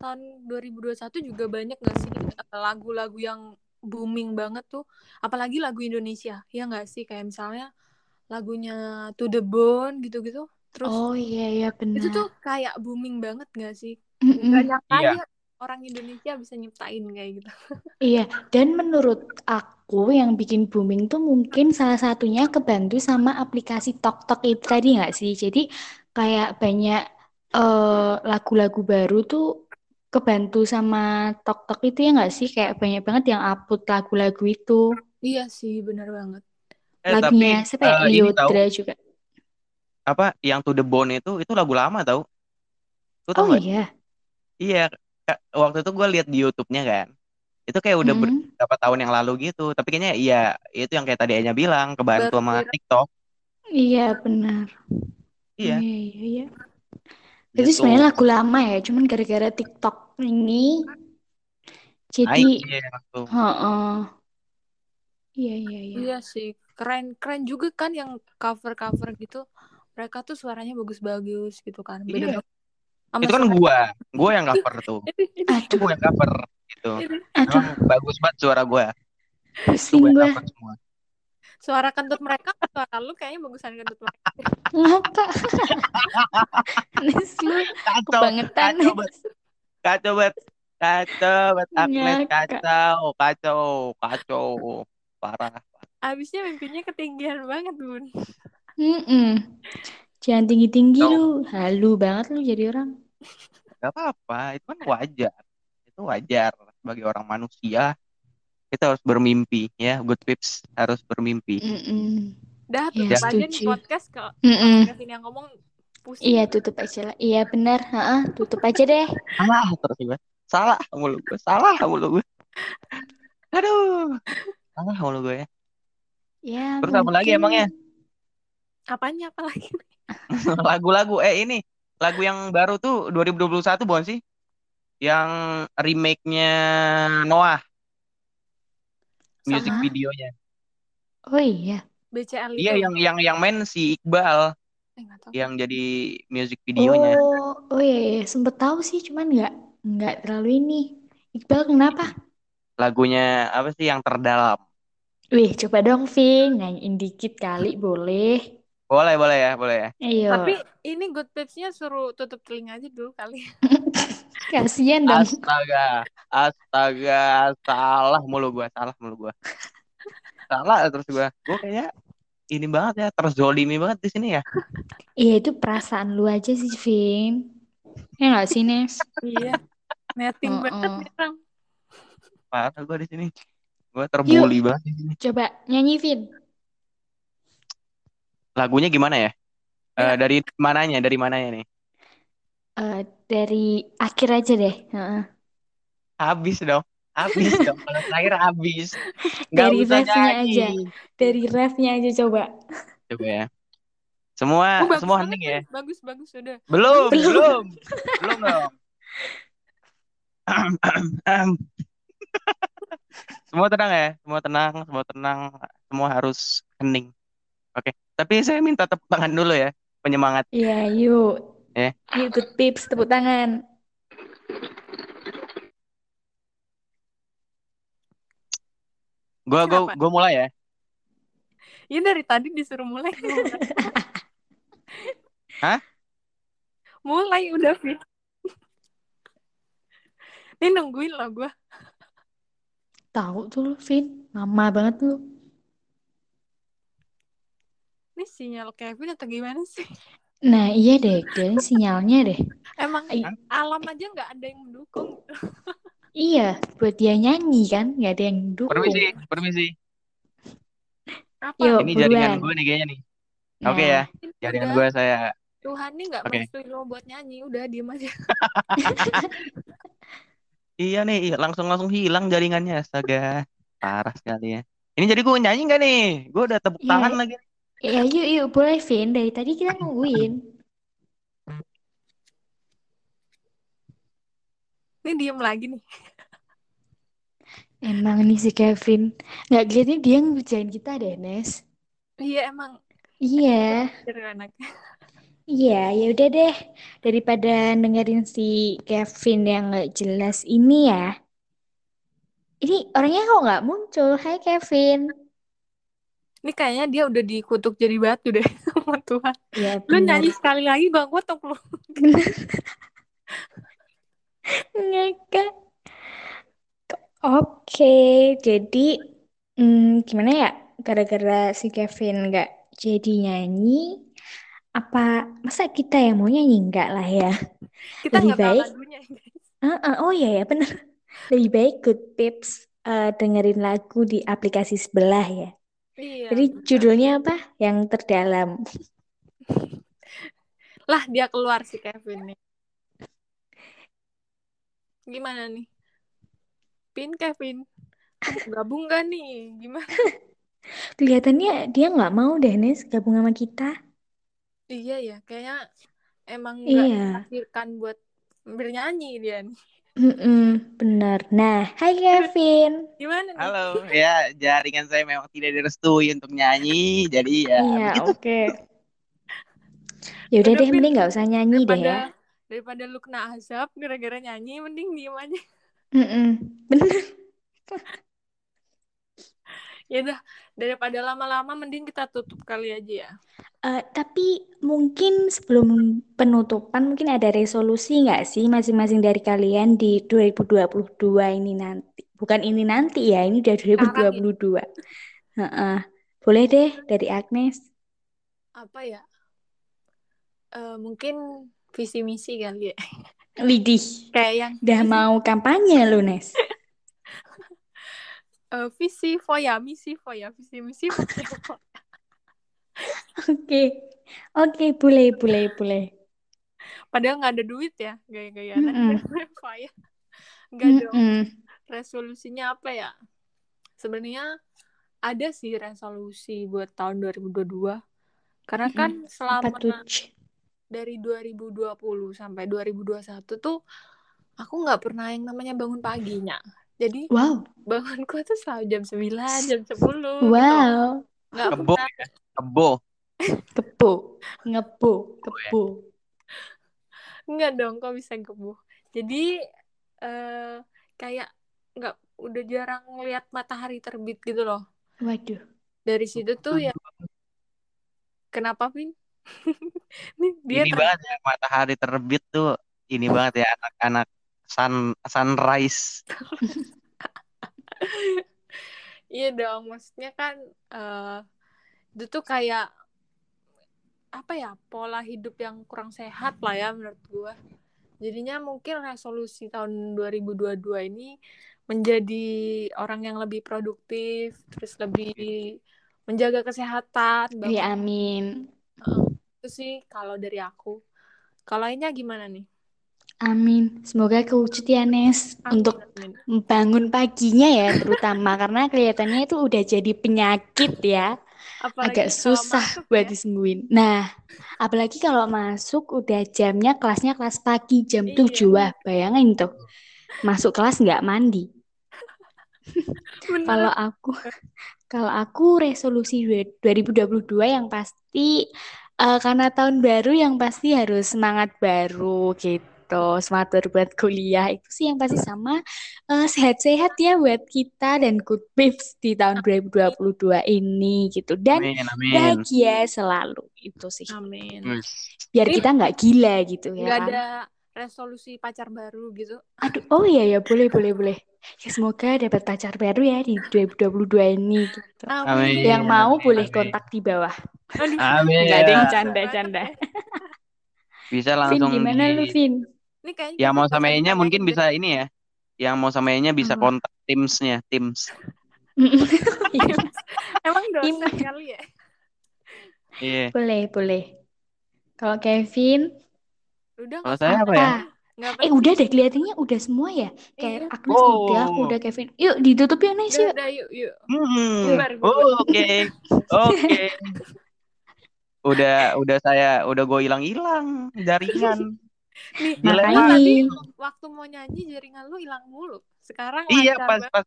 tahun 2021 juga banyak gak sih eh, lagu-lagu yang booming banget tuh apalagi lagu Indonesia ya nggak sih kayak misalnya lagunya To The Bone gitu-gitu terus Oh iya, iya itu benar. tuh kayak booming banget gak sih Mm-mm. Gak nyangka Iya. Orang Indonesia bisa nyiptain kayak gitu Iya, dan menurut aku yang bikin booming tuh mungkin salah satunya kebantu sama aplikasi TokTok itu tadi nggak sih? Jadi kayak banyak eh, lagu-lagu baru tuh kebantu sama TokTok itu ya nggak sih? Kayak banyak banget yang upload lagu-lagu itu. iya sih benar banget Eh, Lagunya tapi siapa ya? eh, ini tahu Lyodra juga. apa yang To The Bone itu itu lagu lama. Lu tahu Oh nggak? iya. Iya, waktu itu gue lihat di YouTube-nya kan. Itu kayak udah Mm-mm. beberapa tahun yang lalu gitu. Tapi kayaknya iya, itu yang kayak tadi Anya bilang, kebantu baru sama TikTok. Iya benar. Iya, Iya iya iya. Itu gitu. sebenarnya lagu lama ya, cuman gara-gara TikTok ini jadi Naik iya langsung. Heeh. Iya iya iya. iya sih keren keren juga kan yang cover cover gitu mereka tuh suaranya bagus-bagus gitu kan beda Iya, sama itu kan gua, gua yang cover tuh. Itu Aduh, gua yang cover gitu. Emang bagus banget suara gua. Pusing gua yang semua. suara kentut mereka suara lu kayaknya bagusan kentut mereka. Ngapa? Nes lu. Kacau, kebangetan. Kacau banget, kacau banget, kacau banget, Agnes, kacau, kacau, kacau, parah. abisnya mimpinya ketinggian banget bun. Mm-mm. Jangan tinggi-tinggi lu. Halu banget lu jadi orang. gak apa-apa, itu kan wajar. Itu wajar bagi orang manusia. Kita harus bermimpi ya, good tips harus bermimpi. Mm-mm. dah Ya, tutup aja nih setuju. podcast kalau Mm-mm. Kevin yang ngomong pusing Iya, tutup aja lah. Iya, benar. Heeh, tutup aja deh. Salah terus gue, salah mulu gue, salah mulu gue. Aduh, salah mulu gue ya. Ya, Terus apa lagi mungkin emangnya? apanya apa lagi Lagu-lagu, eh ini lagu yang baru tuh 2021 bukan sih? Yang remake-nya Noah, music sama Hah? videonya. Oh iya. BCL Iya, yang yang yang main si Iqbal eh yang jadi music videonya. Oh, oh iya, iya. Sempet tahu sih, cuman nggak nggak terlalu ini. Iqbal kenapa? Lagunya apa sih yang terdalam? Wih, coba dong, Vin. Nyanyiin dikit kali, boleh. Boleh, boleh ya, boleh ya. Ayo. tapi ini good tipsnya suruh tutup telinga aja dulu kali Kasian dong. Astaga, astaga, salah mulu gua, salah mulu gua. Salah terus gua. Gua kayaknya ini banget ya, terzolimi banget di sini ya. Iya, itu perasaan lu aja sih, Vin. Ya nggak sih, Nes? iya netting banget nih orang Parah gua di sini. Gua Yuk, terbully banget di sini. coba nyanyi, Vin. Lagunya gimana ya? Eh ya dari mananya? Dari mananya nih? Eh, dari akhir aja deh. Habis dong. Habis dong. Kalau terakhir habis. Nggak Dari refnya aja. Dari refnya aja coba. Coba ya. Semua Oh, bagus semua hening ya. Bagus, bagus. Udah. Belum, Belum. belum. Belum dong. semua tenang ya, semua tenang, semua tenang, semua harus hening. Oke, tapi saya minta tepuk tangan dulu ya, penyemangat. Iya, yuk. Eh. Yuk, good pips, tepuk tangan. Gua gua Kenapa? gua mulai ya. Ini dari tadi disuruh mulai. Hah? Mulai udah, Vin. Ini nungguin loh gue. Tahu tuh lu, Vin. Lama banget lu. Ini sinyal Kevin atau gimana sih? Nah, iya deh, kayaknya sinyalnya deh. Emang Ay- alam aja nggak ada yang mendukung. Iya, buat dia nyanyi kan, nggak ada yang dukung. Permisi, permisi. Apa? Yuk, Ini jaringan buruan. gue nih kayaknya nih. Nah, Oke ya, Udah, jaringan gue saya. Tuhan nih nggak Oke. merestui lo buat nyanyi. Udah, diem aja. Iya nih, iya, langsung langsung hilang jaringannya, astaga. Parah sekali ya. Ini jadi gue nyanyi nggak nih? Gue udah tepuk Iya. tangan lagi. Ya, yuk, yuk, boleh, Vin. Dari tadi kita nungguin. Ini diem lagi nih. Emang nih si Kevin. Nggak kelihatannya dia ngerjain kita deh, Nes. Iya, emang Iya, iya, ya udah deh. Daripada dengerin si Kevin yang nggak jelas ini ya. Ini orangnya kok nggak muncul? Hai Kevin. Ini kayaknya dia udah dikutuk jadi batu deh sama Tuhan. Ya Lu nyanyi sekali lagi gak kutuk lu. Ngakak. Oke, jadi hmm, gimana ya? Gara-gara si Kevin nggak jadi nyanyi, apa masa kita yang mau nyanyi nggak lah ya? Kita Lebih baik. lagunya. Ah, ah, oh iya ya benar. Lebih baik Good Pips eh, dengerin lagu di aplikasi sebelah ya. Iya. Jadi judulnya apa? Yang terdalam. Lah dia keluar si Kevin nih. Gimana nih? Pin Kevin. Gabung gak nih? Gimana? Kelihatannya dia nggak mau deh Nes gabung sama kita. Iya ya, kayaknya emang nggak Iya. buat bernyanyi dia nih. Mm-mm, benar. Nah, hai Kevin. Gimana nih? Halo, ya jaringan saya memang tidak direstui untuk nyanyi, jadi ya Iya, oke. Ya udah Udah, deh, mending nggak usah nyanyi deh ya. Daripada daripada lu kena azab gara-gara nyanyi, mending diem aja. Mm-mm, bener. Ya udah, daripada lama-lama mending kita tutup kali aja ya. Eh, tapi mungkin sebelum penutupan mungkin ada resolusi nggak sih masing-masing dari kalian di 2022 ini nanti? Bukan ini nanti ya, ini udah Sekarang ya. 2022. Heeh. Boleh deh dari Agnes. Apa ya? Eh, mungkin visi misi kali ya. Widih, Kayak yang udah mau kampanye lu, Nes. Eh, visi foya, misi foya, visi misi foya. Oke. Oke, boleh, boleh, boleh. Padahal nggak ada duit ya, gaya-gayaan Mm-mm. aja foya. Nggak dong. Mm-mm. Resolusinya apa ya? Sebenarnya ada sih resolusi buat tahun 2022. Karena kan Apa selama tuh? Ci? dari 2020 sampai 2021 tuh aku nggak pernah yang namanya bangun paginya. Jadi Wow, bangunku tuh selalu jam 9, jam 10 gitu. wow. Nggak Kebo pernah ya, kebo. Kepo, ngepo, kepo. Enggak dong, kok bisa gemuh. Jadi eh kayak nggak udah jarang ngeliat matahari terbit gitu loh. Waduh. Dari situ tuh ya kenapa Pin? Nih dia Ini ter- banget ya matahari terbit tuh. Ini banget ya anak-anak sun sunrise. Iya dong, maksudnya kan eh itu tuh kayak apa ya pola hidup yang kurang sehat lah ya menurut gua. Jadinya mungkin resolusi tahun 2022 ini menjadi orang yang lebih produktif, terus lebih menjaga kesehatan, bangun Ya amin. Heeh. itu sih kalau dari aku. Kalau lainnya gimana nih? Amin. Semoga kewujud ya, Nes. Amin, Untuk amin. bangun paginya ya, terutama karena kelihatannya itu udah jadi penyakit ya. Apalagi Agak susah masuk buat ya. disembuhin. Nah, apalagi kalau masuk udah jamnya kelasnya kelas pagi jam Iya. 7. Wah, bayangin tuh. Masuk kelas nggak mandi. Kalau aku kalau aku resolusi dua- 2022 yang pasti eh, karena tahun baru yang pasti harus semangat baru gitu. Semangat baru buat kuliah itu sih yang pasti sama eh, sehat-sehat ya buat kita dan good vibes di tahun 2022 ini gitu. Dan Amin, amin. bahagia selalu itu sih. Amin. Biar kita nggak gila gitu ya Nggak kan. ada resolusi pacar baru gitu. Aduh, oh iya ya boleh boleh boleh. Ya semoga dapat pacar baru ya di 2022 ini gitu. Amin. Yang mau amin, boleh amin. kontak di bawah. Aduh. Amin. Enggak ada yang Bisa canda-canda. Bisa Vin, langsung gimana di lu, Vin? Ini kayaknya yang mau nanyain mungkin bisa ini ya. Yang mau samainya bisa Apa? kontak Teams-nya, Teams. Iya, Emang dosen kali ya? Iya. Boleh, boleh. Kalau Kevin, Udah Kalau nggak saya apa ya? Nggak eh udah deh kelihatannya udah semua ya. Iya. Kayak Agnes udah, aku Oh. udah Kevin. Yuk ditutup yuk, Nes yuk. udah, yuk. Hmm. Oke. Oke. Udah udah saya udah gue hilang-hilang jaringan. Nih, Dilema. lu tadi Makanya. waktu mau nyanyi jaringan lu hilang mulu. Sekarang Iya pas banget. pas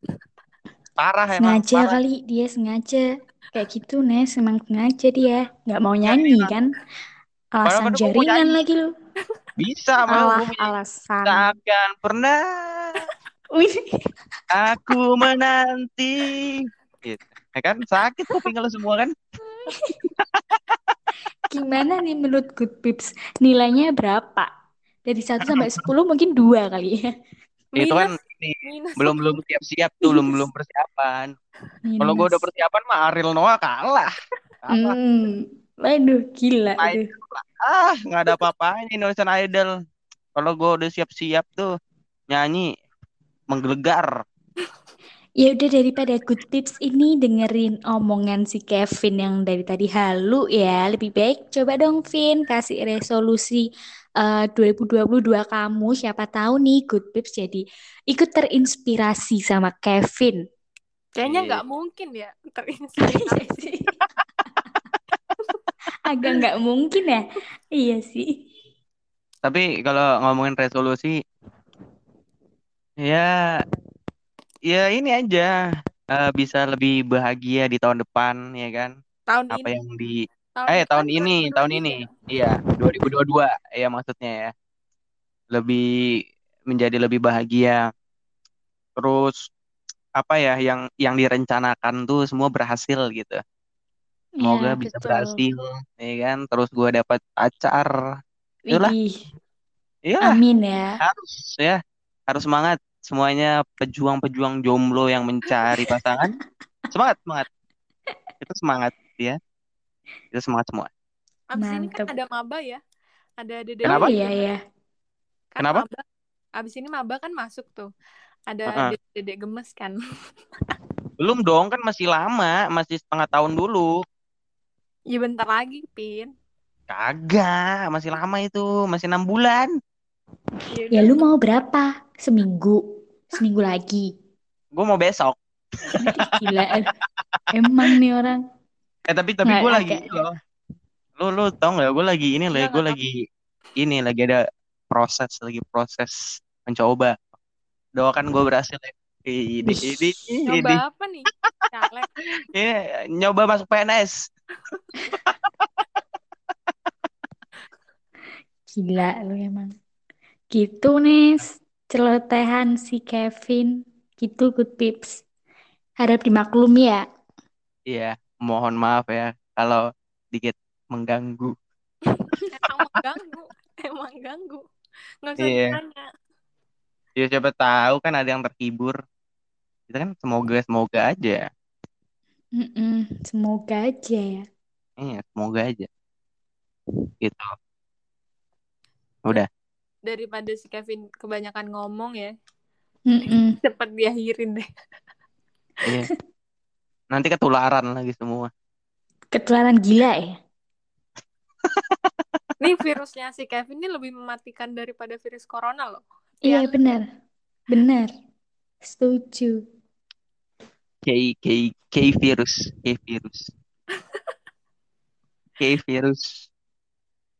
parah emang Sengaja parah. kali dia sengaja. Kayak gitu, Nes. Emang sengaja dia. Nggak mau nyanyi kan. Alasan Padahal kan mau jaringan nyanyi. lagi lu. Bisa malah Alah, alasan. takkan pernah aku menanti. Gitu. Ya kan sakit kuping lo semua kan? Gimana nih menurut Good Pips? Nilainya berapa? Dari 1 sampai 10 mungkin dua kali ya. Itu kan Minus, ini minus. belum belum siap-siap tuh, belum belum persiapan. Kalau gue udah Minus. persiapan mah Ariel Noah kalah. Kalah. Hmm. Waduh, gila ah nggak ada apa-apanya Indonesian Idol. Kalau gue udah siap-siap tuh nyanyi menggelegar. Ya udah daripada good tips ini dengerin omongan si Kevin yang dari tadi halu ya. Lebih baik coba dong Vin kasih resolusi eh, 2022 kamu. Siapa tahu nih good tips jadi ikut terinspirasi sama Kevin. Kayaknya Iya. nggak mungkin ya terinspirasi. Agak nggak mungkin ya. Iya sih. Tapi kalau ngomongin resolusi, ya, ya ini aja eh, bisa lebih bahagia di tahun depan, ya kan? tahun Apa ini. yang di, Tahun eh tahun ini, tahun 2023. ini, iya 2022, ya maksudnya ya, lebih menjadi lebih bahagia. Terus apa ya, yang yang direncanakan tuh semua berhasil gitu. Semoga Ya, bisa betul. berhasil, ya kan? Terus gue dapat pacar, itulah, iyalah. amin ya. harus ya harus semangat semuanya pejuang-pejuang jomblo yang mencari pasangan semangat semangat itu semangat ya itu semangat semua Abis ini kan ada maba ya. Ada dede Kenapa? Iya ya. Kan Kenapa? maba. Abis ini maba kan masuk tuh. Ada Heeh. dede gemes kan. belum dong kan masih lama masih setengah tahun dulu Ya bentar lagi, Pin. kagak masih lama itu masih enam bulan Ya Ya lu mau berapa? Seminggu? Seminggu lagi? gue mau besok gila. Emang nih orang. Eh tapi tapi Nggak, gue lagi ini loh lu lu tau nggak gue lagi ini Nggak, gue lagi ini lagi ada proses lagi proses mencoba doakan gue berhasil ya ini ini ini Nyoba apa nih? Ini nyoba masuk PNS Gila lu emang. Gitu Nes. Celotehan si Kevin. Gitu good pips. Harap dimaklumi ya. Iya, mohon maaf ya kalau dikit mengganggu. Emang mengganggu. Emang ganggu. Nggak usah Iya. ditanya. Ya siapa tahu kan ada yang terhibur. Kita kan semoga semoga aja. Mm-mm, Semoga aja ya. Iya, semoga aja. Gitu. Udah. Daripada si Kevin kebanyakan ngomong ya. Mm-mm. Cepet diakhirin deh. Iya. Nanti ketularan lagi semua. Ketularan gila ya. Nih virusnya si Kevin ini lebih mematikan daripada virus corona loh. Iya Ya. benar, benar. Setuju. K K K virus, K virus. K virus.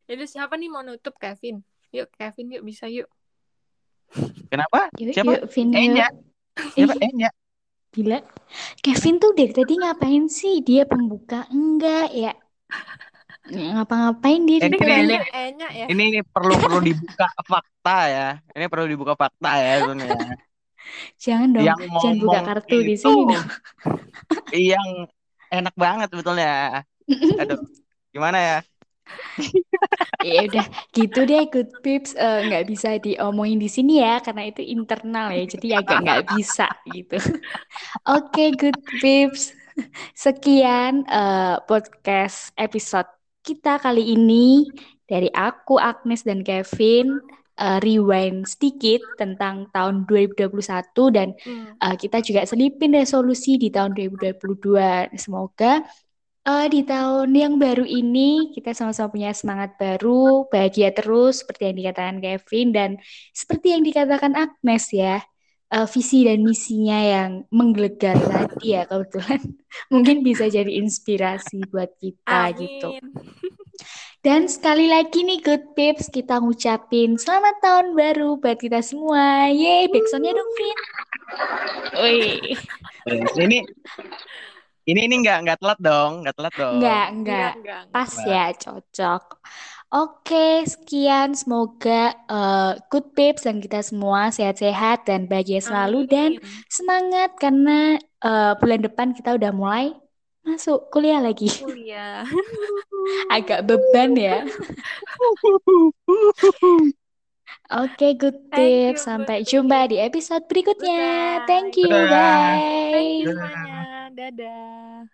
Jadi siapa nih mau nutup Kevin? Yuk Kevin yuk bisa yuk. Kenapa? Yuk, Siapa? yuk. Enya. Siapa? Enya. Gila. Kevin tuh dari tadi ngapain sih? Dia pembuka enggak ya? Ngapa-ngapain dia Ini Ini ini ya. ini, ini perlu perlu dibuka fakta ya. Ini perlu dibuka fakta ya sebenarnya. Jangan dong, Yang jangan buka kartu di sini dong. yang enak banget sebetulnya. Aduh, gimana ya? Ya udah, gitu deh good pips Eh, nggak bisa diomongin di sini ya karena itu internal ya, jadi agak nggak bisa gitu. Oke good pips, sekian eh, podcast episode kita kali ini dari aku Agnes dan Kevin. Eh, rewind sedikit tentang tahun 2021 dan Hmm. eh, kita juga selipin resolusi di tahun 2022. Semoga eh, di tahun yang baru ini kita sama-sama punya semangat baru, bahagia terus seperti yang dikatakan Kevin dan seperti yang dikatakan Agnes ya. eh, visi dan misinya yang menggelegar tadi ya kebetulan mungkin bisa jadi inspirasi buat kita gitu. Amin. Dan sekali lagi nih Good Pips, kita ngucapin selamat tahun baru buat kita semua. Yeay, backsoundnya dong, Vin. Wih, Ini ini ini nggak nggak telat dong, nggak telat dong. enggak, Enggak, enggak. enggak. Pas ya, cocok. Oke, sekian. Semoga eh, Good Pips dan kita semua sehat-sehat dan bahagia selalu dan Amin. semangat karena eh, bulan depan kita udah mulai masuk kuliah lagi. Kuliah. Agak beban ya. Oke, Good Thank you, Tips. Sampai Good jumpa Tips. di episode berikutnya. Bye. Thank you. Dadah. Thank you Bye. Dadah.